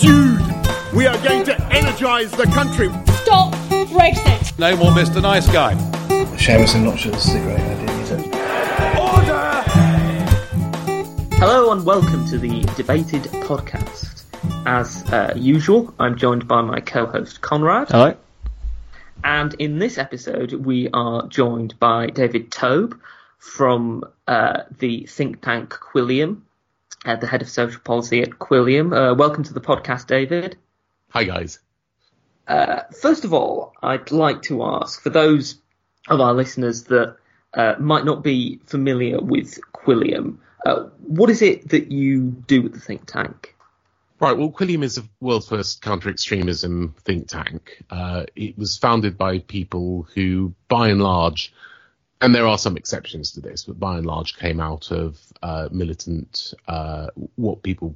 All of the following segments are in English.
Dude, we are going to energize the country. Stop Brexit. No more Mr. Nice Guy. Seamus, I'm not sure is a great idea, is it? Order! Hello and welcome to the Debated Podcast. As uh, usual, I'm joined by my co-host Conrad. Hello. And in this episode, we are joined by David Toube from uh, the think tank Quilliam, uh, the head of social policy at Quilliam. Uh, welcome to the podcast, David. Hi, guys. Uh, first of all, I'd like to ask for those of our listeners that uh, might not be familiar with Quilliam, uh, what is it that you do at the think tank? Right. Well, Quilliam is the world's first counter-extremism think tank. Uh, it was founded by people who, by and large, and there are some exceptions to this, but by and large came out of uh, militant, uh, what people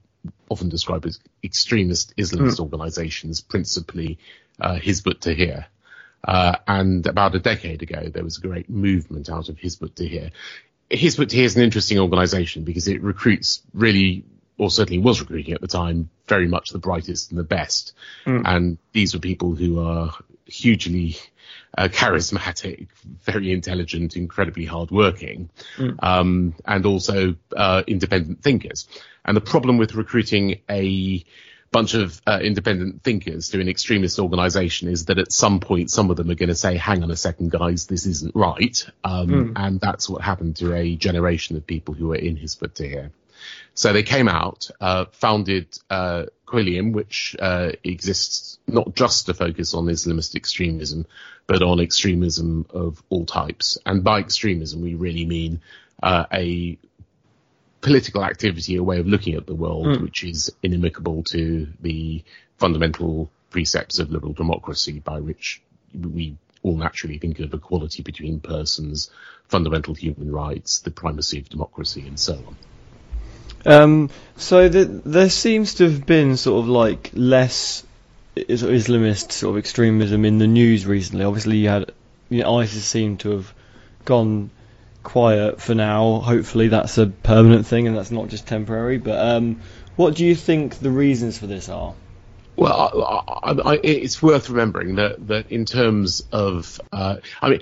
often describe as extremist Islamist Hmm. organizations, principally uh, Hizb ut-Tahrir. Uh, and about a decade ago, there was a great movement out of Hizb ut-Tahrir. Hizb ut-Tahrir is an interesting organization because it recruits really, or certainly was recruiting at the time, very much the brightest and the best. And these were people who are hugely uh, charismatic, very intelligent, incredibly hardworking, um, and also uh, independent thinkers. And the problem with recruiting a bunch of uh, independent thinkers to an extremist organization is that at some point some of them are going to say, hang on a second, guys, this isn't right. Um, And that's what happened to a generation of people who were in Hizb ut-Tahrir. So they came out, uh, founded uh, Quilliam, which uh, exists not just to focus on Islamist extremism, but on extremism of all types. And by extremism, we really mean uh, a political activity, a way of looking at the world, which is inimical to the fundamental precepts of liberal democracy, by which we all naturally think of equality between persons, fundamental human rights, the primacy of democracy, and so on. Um, so the, there seems to have been sort of like less Islamist sort of extremism in the news recently. Obviously, you had you know, ISIS seem to have gone quiet for now. Hopefully, that's a permanent thing and that's not just temporary. But um, what do you think the reasons for this are? Well, I, I, it's worth remembering that that in terms of, uh, I mean,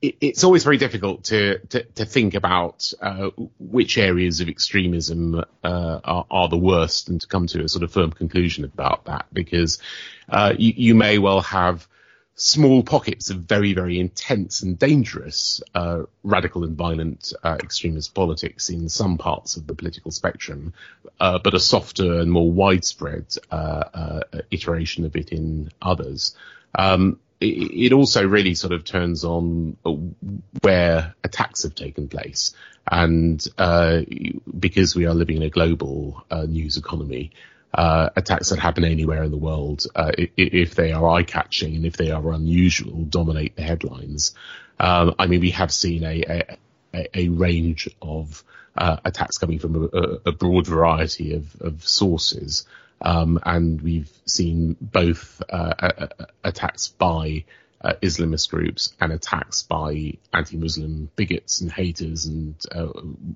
it, it's always very difficult to to, to think about uh, which areas of extremism uh, are, are the worst, and to come to a sort of firm conclusion about that, because uh, you, you may well have small pockets of very, very intense and dangerous uh, radical and violent uh, extremist politics in some parts of the political spectrum, uh, but a softer and more widespread uh, uh, iteration of it in others. Um, it, it also really sort of turns on uh, where attacks have taken place. And because we are living in a global news economy, uh, attacks that happen anywhere in the world, uh, if they are eye-catching and if they are unusual, dominate the headlines. Um, I mean, we have seen a, a, a- range of uh, attacks coming from a, a- broad variety of, of sources. Um, and we've seen both uh, attacks by uh, Islamist groups and attacks by anti-Muslim bigots and haters and uh,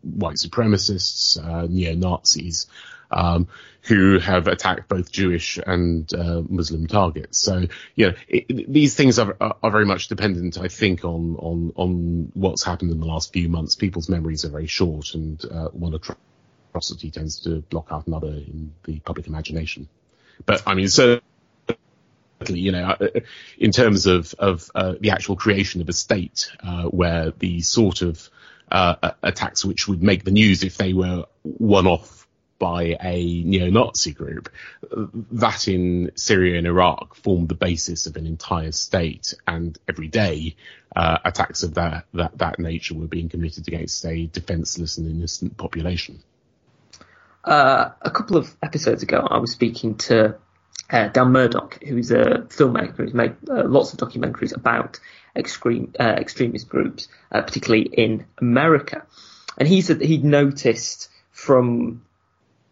white supremacists, uh, neo-Nazis, um, who have attacked both Jewish and uh, Muslim targets. So, you know, it, these things are, are, very much dependent, I think, on, on, on what's happened in the last few months. People's memories are very short and uh, one atrocity tends to block out another in the public imagination. But I mean, so you know, uh, in terms of of uh, the actual creation of a state, uh, where the sort of uh, attacks which would make the news if they were one off by a neo-Nazi group, that in Syria and Iraq formed the basis of an entire state, and every day uh, attacks of that, that that nature were being committed against a defenseless and innocent population. Uh, a couple of episodes ago, I was speaking to uh, Dan Murdoch, who's a filmmaker who's made uh, lots of documentaries about extreme uh, extremist groups, uh, particularly in America. And he said that he'd noticed from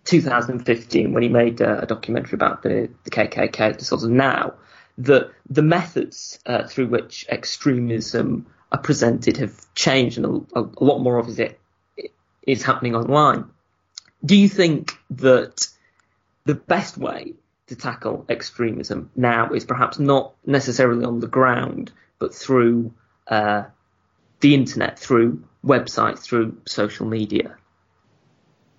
2015 when he made uh, a documentary about the, the KKK to sort of now that the methods uh, through which extremism are presented have changed and a, a lot more of it is happening online. Do you think that the best way to tackle extremism now is perhaps not necessarily on the ground, but through uh, the internet, through websites, through social media.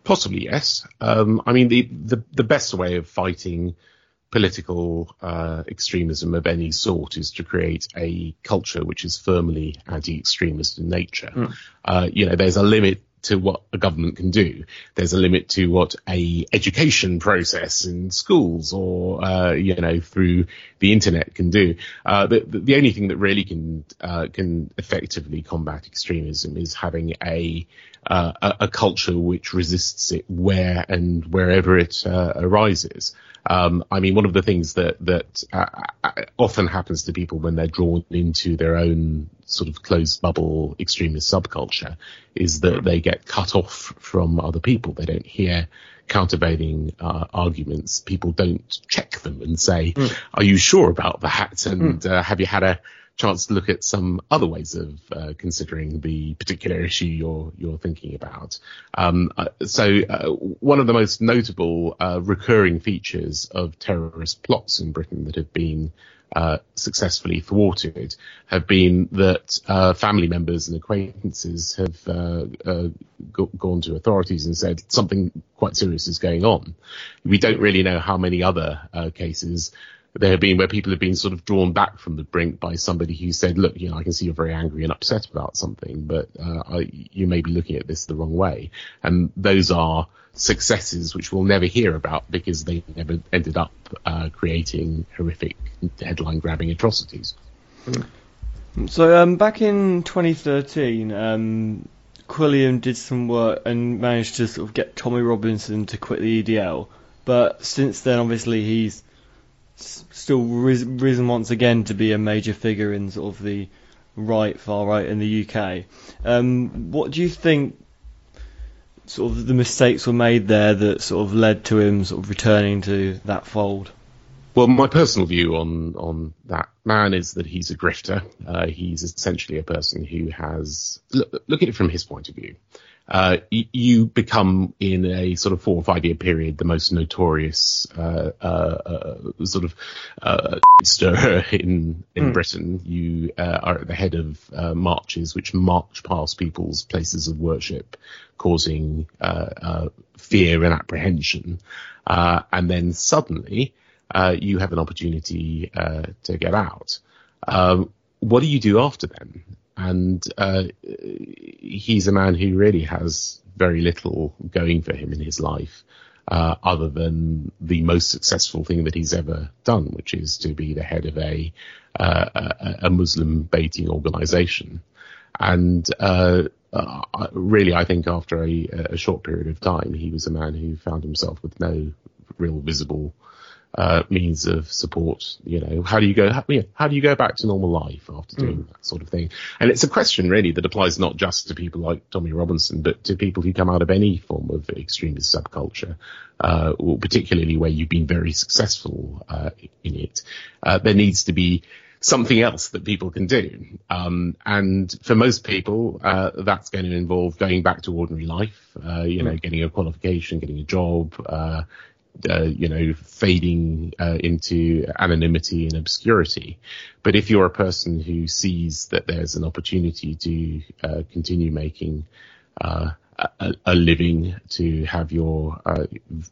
Possibly yes. Um, I mean, the, the the best way of fighting political uh, extremism of any sort is to create a culture which is firmly anti-extremist in nature. Mm. Uh, you know, there's a limit to what a government can do. There's a limit to what a education process in schools or uh, you know through the internet can do. Uh, the, the only thing that really can uh, can effectively combat extremism is having a uh, a, a, culture which resists it where and wherever it uh, arises. Um, I mean, one of the things that that uh, uh, often happens to people when they're drawn into their own sort of closed bubble extremist subculture is that they get cut off from other people. They don't hear countervailing uh, arguments. People don't check them and say, mm. "Are you sure about that?" And mm. uh, have you had a chance to look at some other ways of uh, considering the particular issue you're you're thinking about. Um, uh, so uh, one of the most notable uh, recurring features of terrorist plots in Britain that have been uh, successfully thwarted have been that uh, family members and acquaintances have go- gone to authorities and said something quite serious is going on. We don't really know how many other cases there have been where people have been sort of drawn back from the brink by somebody who said, look, you know, I can see you're very angry and upset about something, but uh, I, you may be looking at this the wrong way. And those are successes which we'll never hear about because they never ended up uh, creating horrific headline grabbing atrocities. So um, back in 2013, um, Quilliam did some work and managed to sort of get Tommy Robinson to quit the EDL. But since then, obviously, he's still risen once again to be a major figure in sort of the right, far right in the UK. Um, what do you think? Sort of the mistakes were made there that sort of led to him sort of returning to that fold. Well, my personal view on on that man is that he's a grifter. Uh, he's essentially a person who has look, look at it from his point of view uh, you become in a sort of four or five year period the most notorious uh, uh, uh sort of uh, stirrer in in mm. Britain. You uh, are at the head of marches which march past people's places of worship, causing fear and apprehension, and then suddenly you have an opportunity to get out. Um, what do you do after then? And uh, he's a man who really has very little going for him in his life, uh, other than the most successful thing that he's ever done, which is to be the head of a uh, a, a, Muslim baiting organization. And uh, uh, really, I think after a, a, short period of time, he was a man who found himself with no real visible uh, means of support. You know, how do you go? How, you know, how do you go back to normal life after doing mm. that sort of thing? And it's a question really that applies not just to people like Tommy Robinson, but to people who come out of any form of extremist subculture, uh, or particularly where you've been very successful uh, in it. Uh, there needs to be something else that people can do. Um, and for most people, uh, that's going to involve going back to ordinary life, uh, you know, mm. getting a qualification, getting a job, uh, uh, you know, fading uh, into anonymity and obscurity. But if you're a person who sees that there's an opportunity to uh, continue making uh, a, a, living, to have your uh,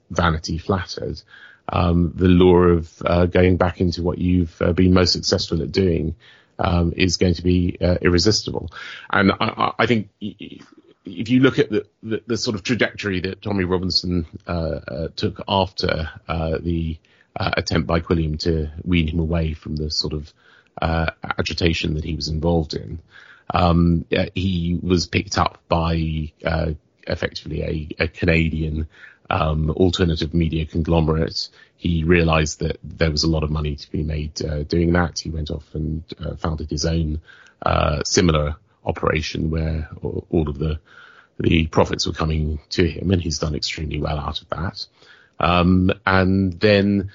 vanity flattered, um, the lure of going back into what you've been most successful at doing um, is going to be irresistible. And I, I think if you look at the, the, the, sort of trajectory that Tommy Robinson uh, uh, took after uh, the uh, attempt by Quilliam to wean him away from the sort of uh, agitation that he was involved in, um, he was picked up by uh, effectively a, a Canadian um, alternative media conglomerate. He realised that there was a lot of money to be made doing that. He went off and founded his own similar operation where all of the the profits were coming to him, and he's done extremely well out of that. Um, and then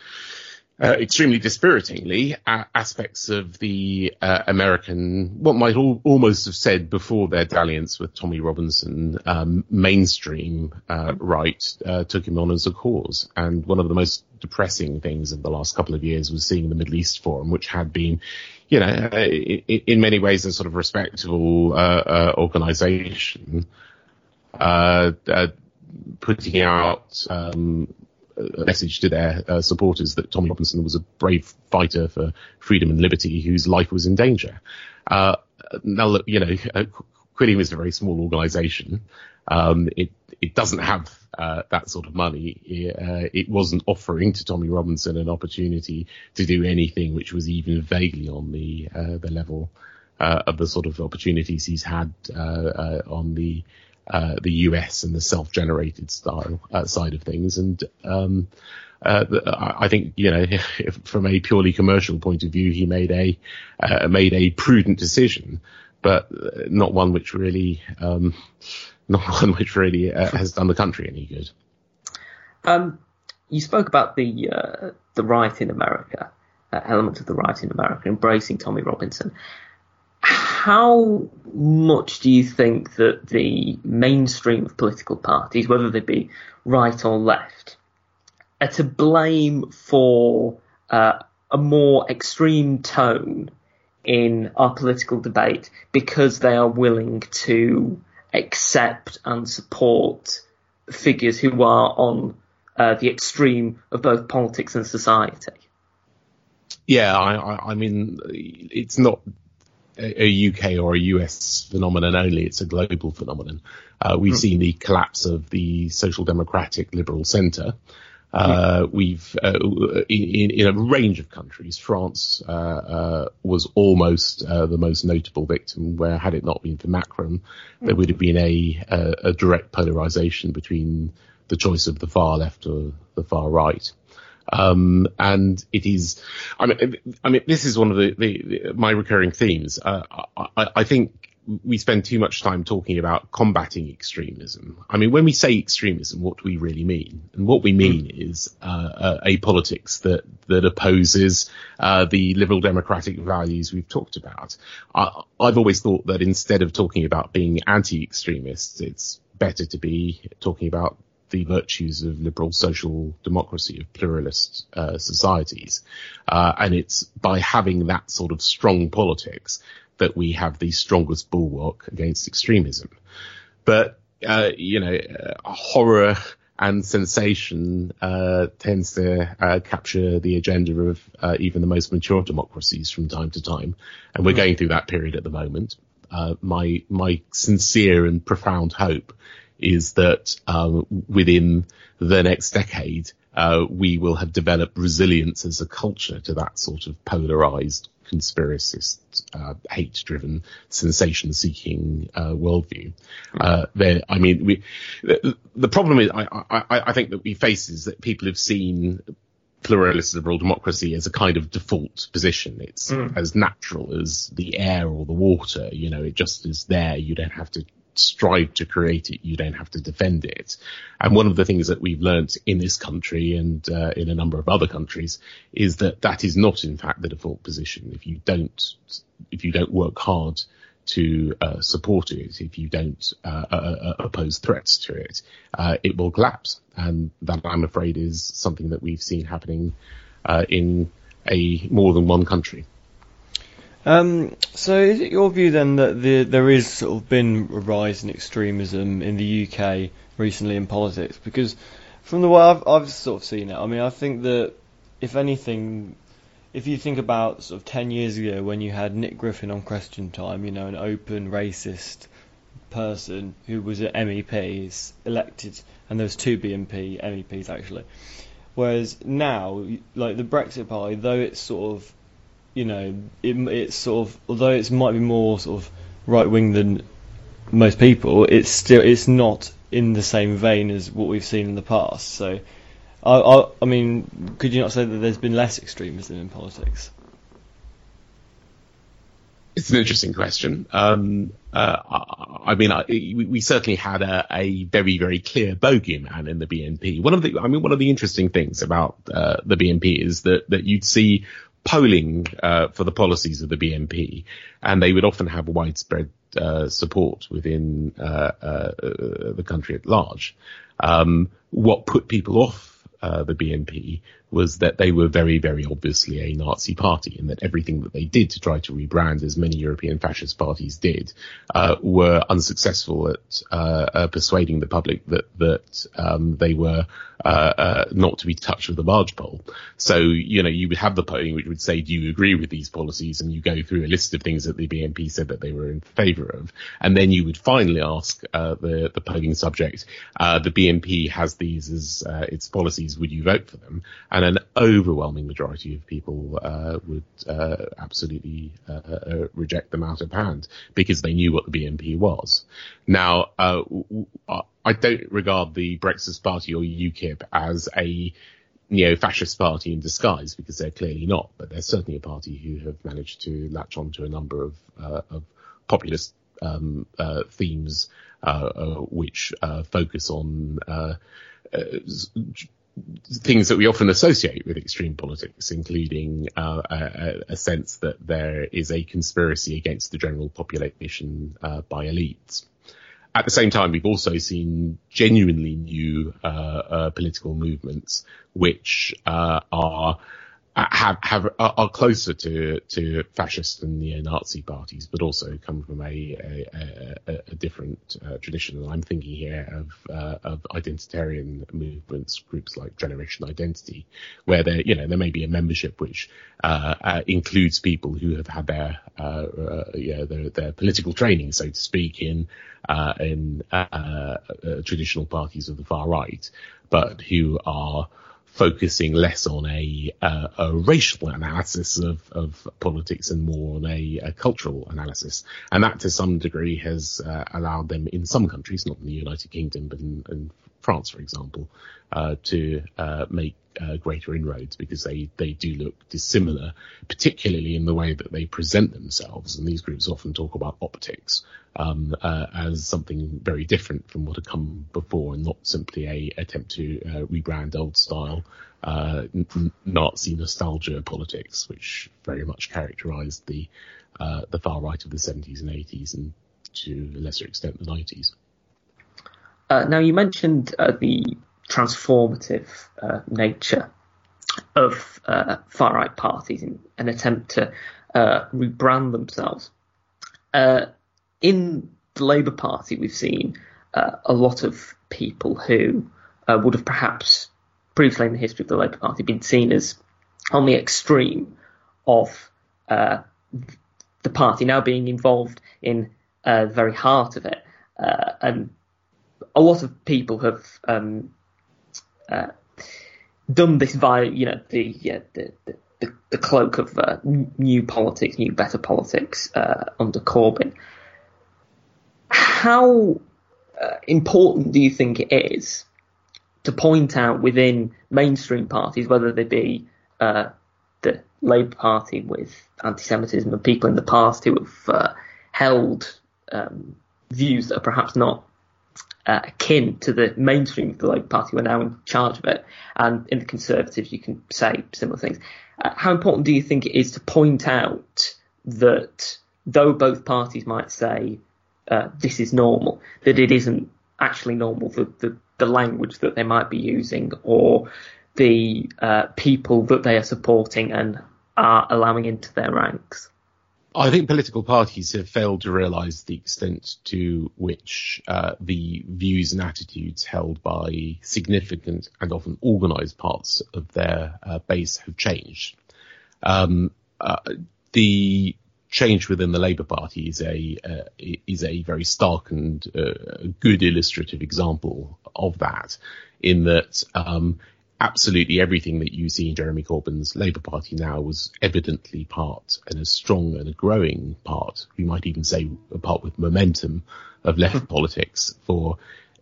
uh, extremely dispiritingly, uh, aspects of the uh, American, what might al- almost have said before their dalliance with Tommy Robinson, um, mainstream uh, right uh, took him on as a cause. And one of the most depressing things of the last couple of years was seeing the Middle East Forum, which had been, you know, uh, in, many ways a sort of respectable organization, putting out um, a message to their uh, supporters that Tommy Robinson was a brave fighter for freedom and liberty whose life was in danger. Uh, now, you know, uh, Quilliam is a very small organisation. Um, it it doesn't have uh, that sort of money. It, uh, it, wasn't offering to Tommy Robinson an opportunity to do anything which was even vaguely on the uh, the level uh, of the sort of opportunities he's had uh, on the uh, the US and the self-generated style uh, side of things. And um, uh, I think you know, from a purely commercial point of view, he made a uh, made a prudent decision, but not one which really um, not one which really uh, has done the country any good. Um, you spoke about the the right in America, element of the right in America, embracing Tommy Robinson how much do you think that the mainstream of political parties, whether they be right or left, are to blame for uh, a more extreme tone in our political debate because they are willing to accept and support figures who are on uh, the extreme of both politics and society? Yeah, I, I, I mean, it's not a UK or a US phenomenon only. It's a global phenomenon. Uh, we've mm. seen the collapse of the social democratic liberal centre. Uh, mm. We've uh, in, in, a range of countries. France uh, uh, was almost uh, the most notable victim. Where had it not been for Macron, mm. there would have been a, a, a direct polarisation between the choice of the far left or the far right. Um, and it is, I mean, I mean, this is one of the, the, the my recurring themes. Uh, I, I, think we spend too much time talking about combating extremism. I mean, when we say extremism, what do we really mean? And what we mean mm. is uh, a, a, politics that that opposes uh, the liberal democratic values we've talked about. I, I've always thought that instead of talking about being anti-extremists, it's better to be talking about the virtues of liberal social democracy, of pluralist uh, societies. Uh, and it's by having that sort of strong politics that we have the strongest bulwark against extremism. But, uh, you know, uh, horror and sensation uh, tends to uh, capture the agenda of even the most mature democracies from time to time. And we're mm. going through that period at the moment. my, my sincere and profound hope is that um, within the next decade, uh, we will have developed resilience as a culture to that sort of polarized, conspiracist, uh, hate-driven, sensation-seeking uh, worldview. Uh, there, I mean, we, the, the problem is, I, I, I think that we face is that people have seen pluralist liberal democracy as a kind of default position. It's mm. as natural as the air or the water. You know, it just is there. You don't have to strive to create it. You don't have to defend it. And one of the things that we've learnt in this country and uh, in a number of other countries is that that is not, in fact, the default position. If you don't, if you don't work hard to uh, support it, if you don't uh, uh, uh oppose threats to it, uh, it will collapse. And that, I'm afraid, is something that we've seen happening in a more than one country. Um, so is it your view then that the, there is sort of been a rise in extremism in the UK recently in politics? Because from the way I've, I've sort of seen it, I mean, I think that if anything, if you think about sort of 10 years ago when you had Nick Griffin on Question Time, you know, an open racist person who was an MEP is elected, and there was two BNP MEPs actually. Whereas now, like the Brexit Party, though it's sort of you know, it, it's sort of although it might be more sort of right wing than most people, it's still it's not in the same vein as what we've seen in the past. So, I, I, I mean, could you not say that there's been less extremism in politics? It's an interesting question. Um, uh, I, mean, I, we, we, certainly had a, a, very, very clear bogeyman in the BNP. One of the, I mean, one of the interesting things about uh, the BNP is that that you'd see polling uh, for the policies of the BNP, and they would often have widespread uh, support within uh, uh, the country at large. Um, what put people off the BNP was that they were very, very obviously a Nazi party, and that everything that they did to try to rebrand, as many European fascist parties did, uh, were unsuccessful at uh, uh, persuading the public that that um, they were uh, uh, not to be touched with a barge pole. So you know you would have the polling which would say, "Do you agree with these policies?" and you go through a list of things that the BNP said that they were in favour of, and then you would finally ask uh, the the polling subject, "The BNP has these as its policies. Would you vote for them?" An overwhelming majority of people uh, would uh, absolutely uh, uh reject them out of hand because they knew what the BNP was. Now, uh, I don't regard the Brexit Party or UKIP as a neo-fascist party in disguise because they're clearly not, but they're certainly a party who have managed to latch on to a number of, uh, of populist um, themes which focus on things that we often associate with extreme politics, including uh, a, a, sense that there is a conspiracy against the general population uh, by elites. At the same time, we've also seen genuinely new uh, uh political movements which uh, are have have are closer to to fascist and neo-Nazi parties, but also come from a a, a, a different uh, tradition. And I'm thinking here of uh, of identitarian movements, groups like Generation Identity, where there you know there may be a membership which uh, uh includes people who have had their uh, uh, yeah their, their, political training, so to speak, in in traditional parties of the far right, but who are focusing less on a, uh, a racial analysis of, of, politics and more on a, a, cultural analysis. And that to some degree has uh, allowed them in some countries, not in the United Kingdom, but in, in France, for example, uh, to uh, make uh, greater inroads because they, they do look dissimilar, particularly in the way that they present themselves. And these groups often talk about optics um, uh, as something very different from what had come before, and not simply a attempt to uh, rebrand old style uh, n- Nazi nostalgia politics, which very much characterised the uh, the far right of the 70s and 80s, and to a lesser extent the 90s. Uh, now you mentioned the transformative uh, nature of uh, far right parties in an attempt to uh, rebrand themselves. Uh, in the Labour Party, we've seen uh, a lot of people who uh, would have perhaps previously in the history of the Labour Party been seen as on the extreme of the party now being involved in the very heart of it. and a lot of people have um, uh, done this via, you know, the the, the, the, cloak of uh, new politics, new better politics uh, under Corbyn. How uh, important do you think it is to point out within mainstream parties, whether they be uh, the Labour Party with anti-Semitism and people in the past who have uh, held um, views that are perhaps not uh, akin to the mainstream of the Labour Party who are now in charge of it. And in the Conservatives, you can say similar things. Uh, how important do you think it is to point out that though both parties might say uh, this is normal, that it isn't actually normal, the, the, the language that they might be using or the uh, people that they are supporting and are allowing into their ranks? I think political parties have failed to realise the extent to which uh, the views and attitudes held by significant and often organised parts of their uh, base have changed. Um, uh, the change within the Labour Party is a uh, is a very stark and uh, good illustrative example of that. In that um, absolutely everything that you see in Jeremy Corbyn's Labour Party now was evidently part and a strong and a growing part. We might even say a part with momentum of left politics for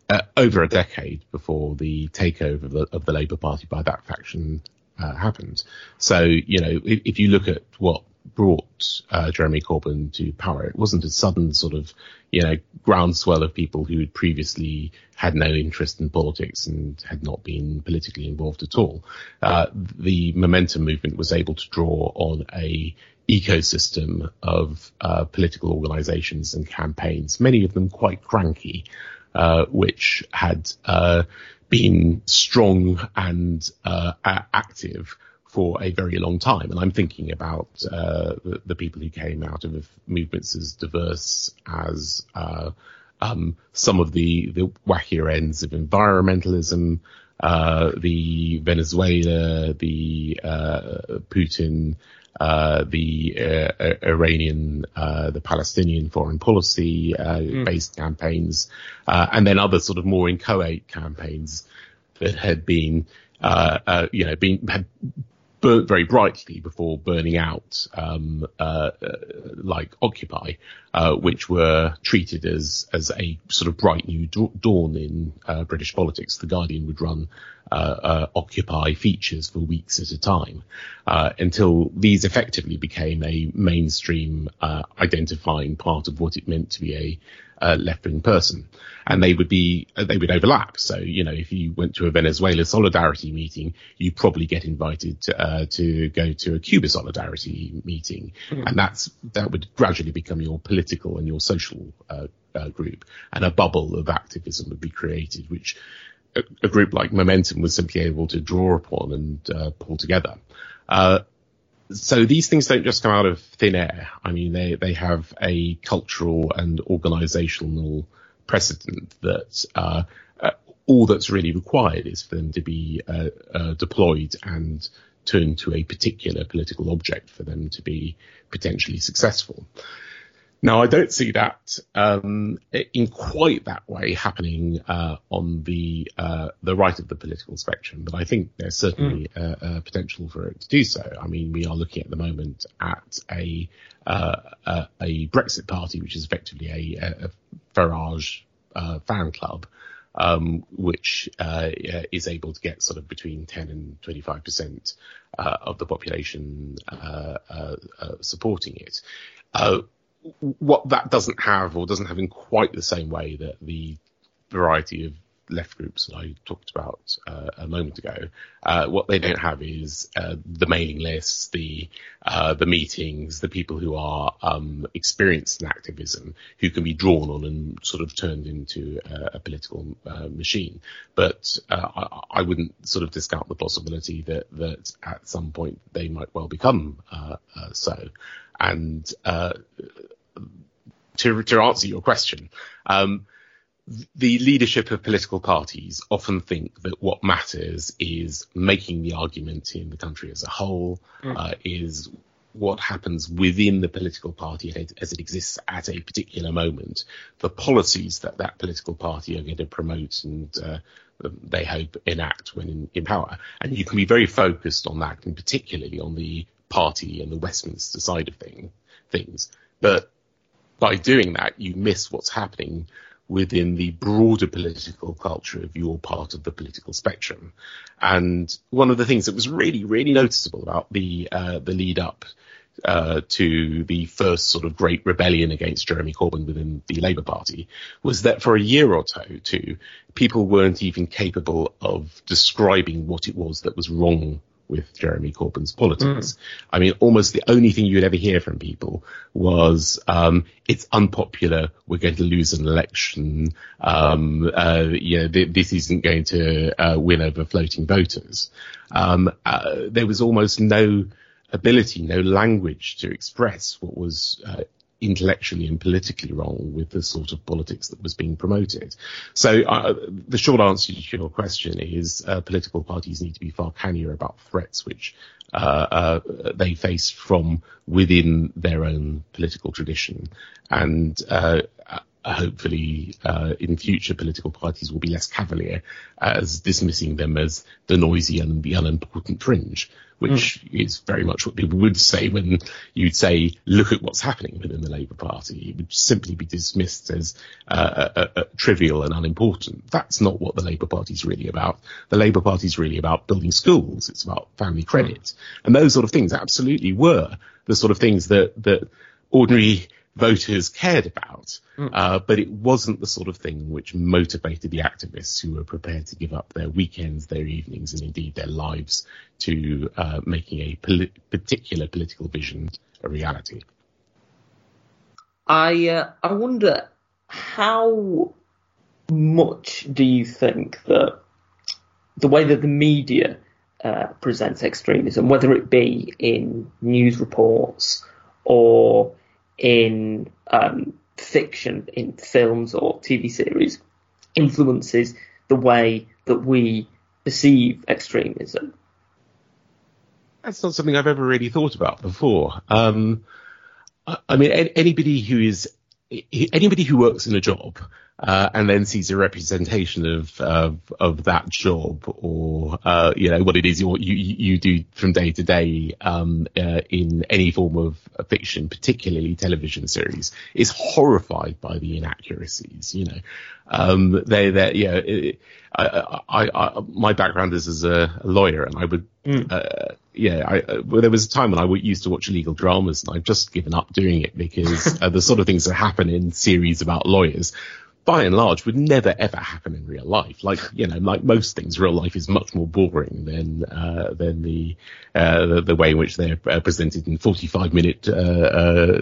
uh, over a decade before the takeover of the, of the Labour Party by that faction uh, happened. So, you know, if, if, you look at what brought uh, Jeremy Corbyn to power. It wasn't a sudden sort of, you know, groundswell of people who had previously had no interest in politics and had not been politically involved at all. Uh, the momentum movement was able to draw on a ecosystem of uh, political organizations and campaigns, many of them quite cranky, uh, which had uh, been strong and uh, active for a very long time. And I'm thinking about uh, the, the, people who came out of movements as diverse as uh, um, some of the, the wackier ends of environmentalism, uh, the Venezuela, the uh, Putin, uh, the uh, Iranian, the Palestinian foreign policy mm. based campaigns, and then other sort of more inchoate campaigns that had been, you know, been had burnt very brightly before burning out, um, uh, uh, like Occupy, uh, which were treated as as a sort of bright new dawn in uh, British politics. The Guardian would run Occupy features for weeks at a time until these effectively became a mainstream identifying part of what it meant to be a uh, left wing person, and they would be uh, they would overlap. So you know, if you went to a Venezuela solidarity meeting, you probably get invited to, uh, to go to a Cuba solidarity meeting, mm-hmm. and that's that would gradually become your political and your social uh, uh, group, and a bubble of activism would be created, which a, group like Momentum was simply able to draw upon and uh, pull together so these things don't just come out of thin air. I mean, they, they have a cultural and organizational precedent that uh, uh, all that's really required is for them to be uh, uh deployed and turned to a particular political object for them to be potentially successful. Now, I don't see that um, in quite that way happening uh, on the uh, the right of the political spectrum, but I think there's certainly mm. a, a, potential for it to do so. I mean, we are looking at the moment at a uh, a, a, Brexit party, which is effectively a, a Farage uh, fan club. Um, which uh, is able to get sort of between 10 and 25 percent uh, of the population supporting it what that doesn't have, or doesn't have in quite the same way that the variety of left groups that I talked about uh, a moment ago, uh, what they don't have is uh, the mailing lists, the uh, the meetings, the people who are um, experienced in activism, who can be drawn on and sort of turned into a, a political uh, machine. But uh, I, I, wouldn't sort of discount the possibility that that at some point they might well become so. And to, to answer your question, um, the leadership of political parties often think that what matters is making the argument in the country as a whole, mm. uh, is what happens within the political party as it exists at a particular moment, the policies that that political party are going to promote and uh, they hope enact when in, in, power. And you can be very focused on that, and particularly on the party and the Westminster side of thing, things. But by doing that, you miss what's happening within the broader political culture of your part of the political spectrum. And one of the things that was really, really noticeable about the uh, the lead up uh, to the first sort of great rebellion against Jeremy Corbyn within the Labour Party was that for a year or two, people weren't even capable of describing what it was that was wrong with Jeremy Corbyn's politics. Mm. I mean, almost the only thing you'd ever hear from people was, um, it's unpopular. We're going to lose an election. Um, uh, you know, th- this isn't going to uh, win over floating voters. Um, uh, there was almost no ability, no language to express what was uh, intellectually and politically wrong with the sort of politics that was being promoted. So uh, the short answer to your question is uh, political parties need to be far cannier about threats which uh, uh they face from within their own political tradition. And uh, hopefully uh, in future political parties will be less cavalier as dismissing them as the noisy and the unimportant fringe, which mm. is very much what people would say when you'd say, look at what's happening within the Labour Party. It would simply be dismissed as uh, uh, uh, trivial and unimportant. That's not what the Labour Party is really about. The Labour Party is really about building schools. It's about family credit. Mm. And those sort of things absolutely were the sort of things that, that ordinary voters cared about. Mm. Uh, but it wasn't the sort of thing which motivated the activists who were prepared to give up their weekends, their evenings, and indeed their lives to uh, making a poli- particular political vision a reality. I uh, I wonder how much do you think that the way that the media uh, presents extremism, whether it be in news reports or in um, fiction, in films or TV series, influences the way that we perceive extremism. That's not something I've ever really thought about before. Um, I mean, anybody who is anybody who works in a job uh, and then sees a representation of of, of that job or uh, you know what it is you you, you do from day to day um, uh, in any form of fiction, particularly television series, is horrified by the inaccuracies. You know, um, they they yeah. It, I, I, I, my background is as a, a lawyer, and I would, mm. uh, yeah, I, uh, well, there was a time when I used to watch legal dramas, and I've just given up doing it because uh, the sort of things that happen in series about lawyers by and large would never ever happen in real life. Like you know, like most things, real life is much more boring than uh, than the, uh, the, the way in which they're uh, presented in 45 minute uh, uh,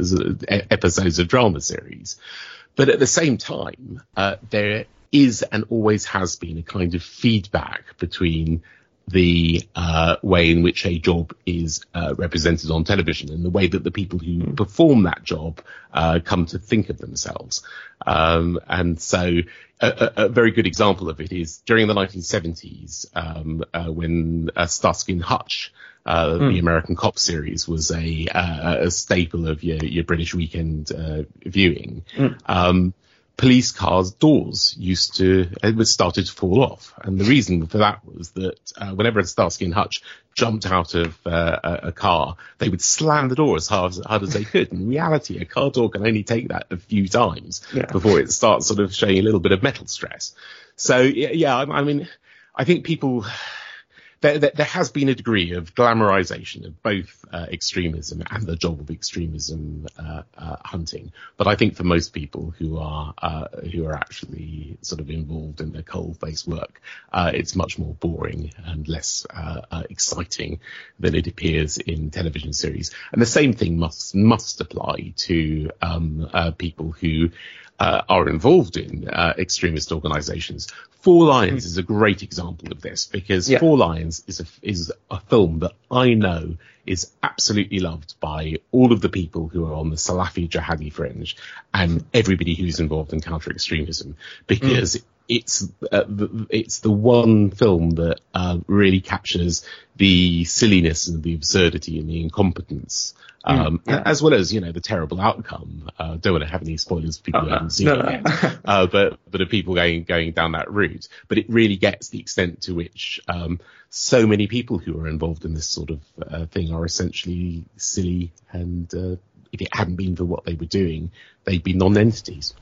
episodes of drama series. But at the same time, uh, there is and always has been a kind of feedback between the uh, way in which a job is uh, represented on television and the way that the people who hmm. perform that job uh, come to think of themselves. Um, and so a, a, very good example of it is during the 1970s um, uh, when uh, Starsky and Hutch uh, mm. the American Cop series was a, a staple of your, your British weekend uh, viewing. Mm. Um, police cars' doors used to it was started to fall off, and the reason for that was that uh, whenever Starsky and Hutch jumped out of uh, a, a, car, they would slam the door as hard, as hard as they could. In reality, a car door can only take that a few times yeah. before it starts sort of showing a little bit of metal stress. So yeah, yeah I, I mean, I think people there, there, there, has been a degree of glamorization of both uh, extremism and the job of extremism uh, uh, hunting. But I think for most people who are uh, who are actually sort of involved in the coal-face work, uh, it's much more boring and less uh, exciting than it appears in television series. And the same thing must must apply to um, people who uh, are involved in uh, extremist organizations. Four Lions mm. is a great example of this because yeah. Four Lions is a, is a film that I know is absolutely loved by all of the people who are on the Salafi jihadi fringe and everybody who's involved in counter extremism because mm. it's uh, the, it's the one film that uh, really captures the silliness and the absurdity and the incompetence Hmm. um, yeah. as well as you know the terrible outcome. Uh, don't want to have any spoilers for people who haven't seen no, it yet, uh, but but of people going going down that route. But it really gets the extent to which um, so many people who are involved in this sort of uh, thing are essentially silly, and uh, if it hadn't been for what they were doing, they'd be non-entities.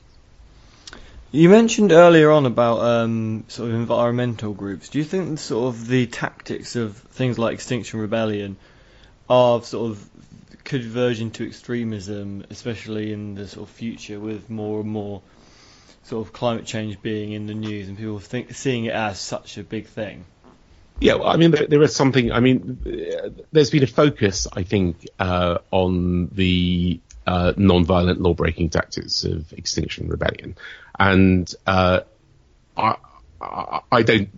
You mentioned earlier on about um, sort of environmental groups. Do you think sort of the tactics of things like Extinction Rebellion are sort of could verge into extremism, especially in the sort of future with more and more sort of climate change being in the news and people think seeing it as such a big thing. Yeah, well, I mean, there, there is something. I mean, there's been a focus, I think, uh, on the uh, non-violent law-breaking tactics of Extinction Rebellion, and uh, I, I don't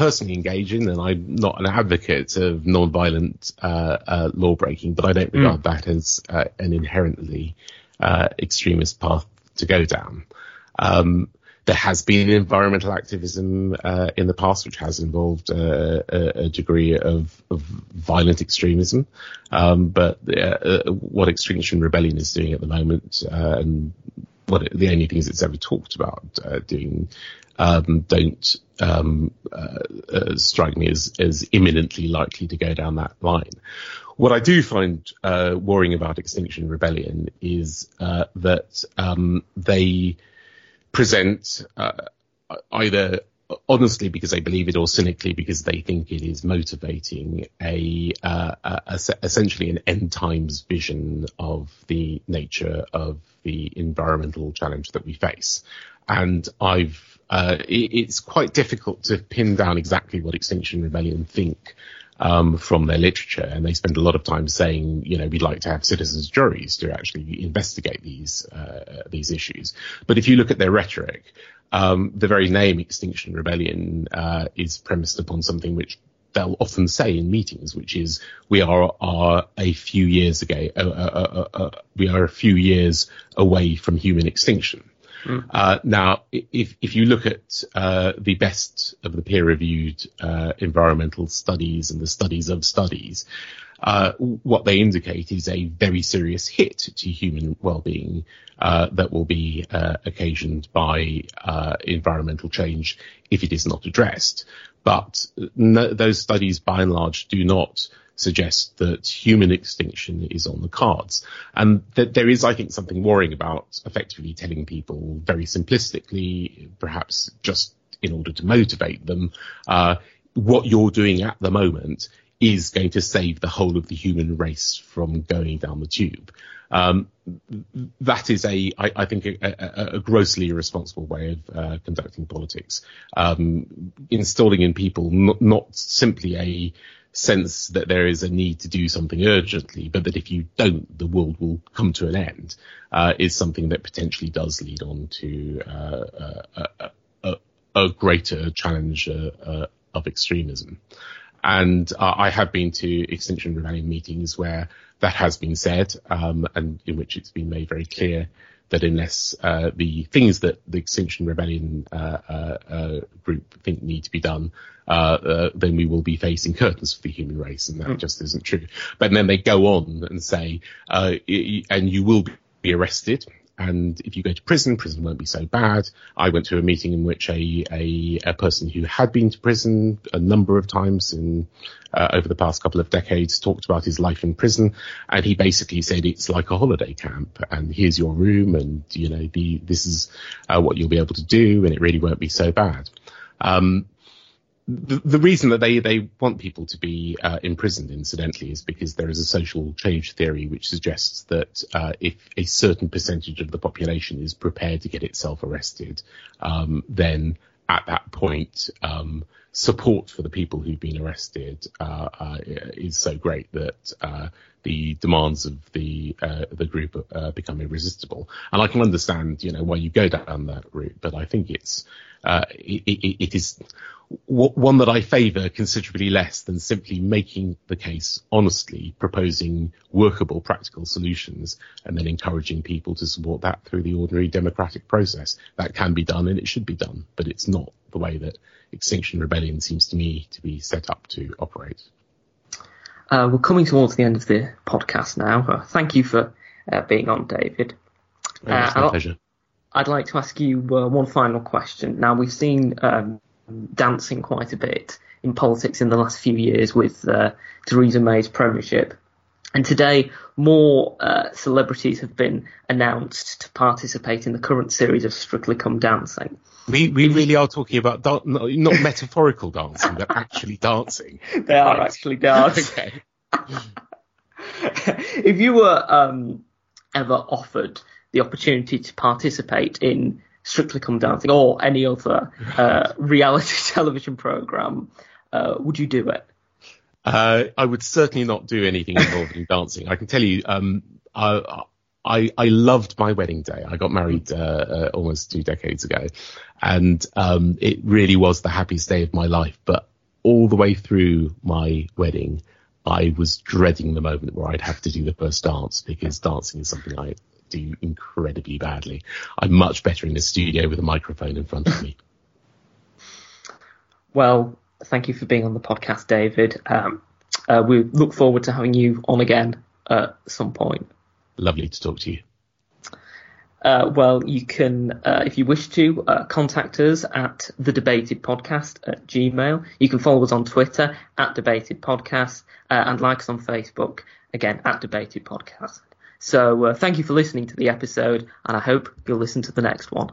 personally engage in, and I'm not an advocate of non-violent uh, uh, law breaking, but I don't regard mm. that as uh, an inherently uh, extremist path to go down. Um, there has been environmental activism uh, in the past, which has involved uh, a, a, degree of, of, violent extremism. Um, but what Extinction Rebellion is doing at the moment, and the only things it's ever talked about uh, doing um, don't um, uh, uh, strike me as as imminently likely to go down that line. What I do find uh, worrying about Extinction Rebellion is uh, that um, they present either honestly because they believe it or cynically because they think it is motivating a, uh, a, a, essentially an end times vision of the nature of the environmental challenge that we face. And I've uh, it, it's quite difficult to pin down exactly what Extinction Rebellion think um, from their literature, and they spend a lot of time saying, you know, we'd like to have citizens' juries to actually investigate these uh, these issues. But if you look at their rhetoric, um, the very name Extinction Rebellion uh, is premised upon something which they'll often say in meetings, which is we are, are a few years ago, uh, uh, uh, uh we are a few years away from human extinction. Mm. Uh, now, if if you look at uh, the best of the peer-reviewed uh, environmental studies and the studies of studies, uh, what they indicate is a very serious hit to human well-being uh, that will be uh, occasioned by environmental change if it is not addressed. But no, those studies, by and large, do not suggest that human extinction is on the cards. And that there is, I think, something worrying about effectively telling people very simplistically, perhaps just in order to motivate them, uh, what you're doing at the moment is going to save the whole of the human race from going down the tube. Um, that is a, I, I think, a, a, a, grossly irresponsible way of uh, conducting politics. Um, installing in people not, not simply a sense that there is a need to do something urgently, but that if you don't, the world will come to an end, uh, is something that potentially does lead on to uh, a, a, a, greater challenge uh, uh, of extremism. And uh, I have been to Extinction Rebellion meetings where that has been said, um, and in which it's been made very clear that unless uh, the things that the Extinction Rebellion uh, uh, uh group think need to be done, uh, uh, then we will be facing curtains for the human race, and that mm. just isn't true. But then they go on and say, and you will be arrested and if you go to prison, prison won't be so bad. I went to a meeting in which a a, a person who had been to prison a number of times in uh, over the past couple of decades talked about his life in prison, and he basically said it's like a holiday camp, and here's your room, and you know the this is uh, what you'll be able to do, and it really won't be so bad. Um, the, reason that they, they want people to be uh, imprisoned, incidentally, is because there is a social change theory which suggests that uh, if a certain percentage of the population is prepared to get itself arrested, um, then at that point, um, support for the people who've been arrested uh, uh is so great that uh, the demands of the uh, the group become irresistible. And I can understand, you know, why you go down that route, but I think it's it, it, it is one that I favour considerably less than simply making the case honestly, proposing workable, practical solutions, and then encouraging people to support that through the ordinary democratic process. That can be done and it should be done, but it's not the way that Extinction Rebellion seems to me to be set up to operate. Uh, we're coming towards the end of the podcast now. Uh, thank you for uh, being on, David. Uh, my pleasure. I'd like to ask you uh, one final question. Now, we've seen um, dancing quite a bit in politics in the last few years with uh, Theresa May's premiership. And today, more uh, celebrities have been announced to participate in the current series of Strictly Come Dancing. We we really are talking about not, not metaphorical dancing, but actually dancing. They are actually dancing. okay. if you were um, ever offered the opportunity to participate in Strictly Come Dancing or any other uh, reality television program, uh, would you do it? Uh, I would certainly not do anything involving dancing. I can tell you, um, I, I, I loved my wedding day. I got married uh, uh, almost two decades ago, and um, it really was the happiest day of my life. But all the way through my wedding, I was dreading the moment where I'd have to do the first dance because dancing is something I do incredibly badly. I'm much better in the studio with a microphone in front of me. Well, thank you for being on the podcast, David. Um, uh, we look forward to having you on again at some point. Lovely to talk to you. Uh, well, you can, uh, if you wish to, uh, contact us at the Debated Podcast at Gmail. You can follow us on Twitter at Debated Podcast uh, and like us on Facebook, again, at Debated Podcast. So uh, thank you for listening to the episode, and I hope you'll listen to the next one.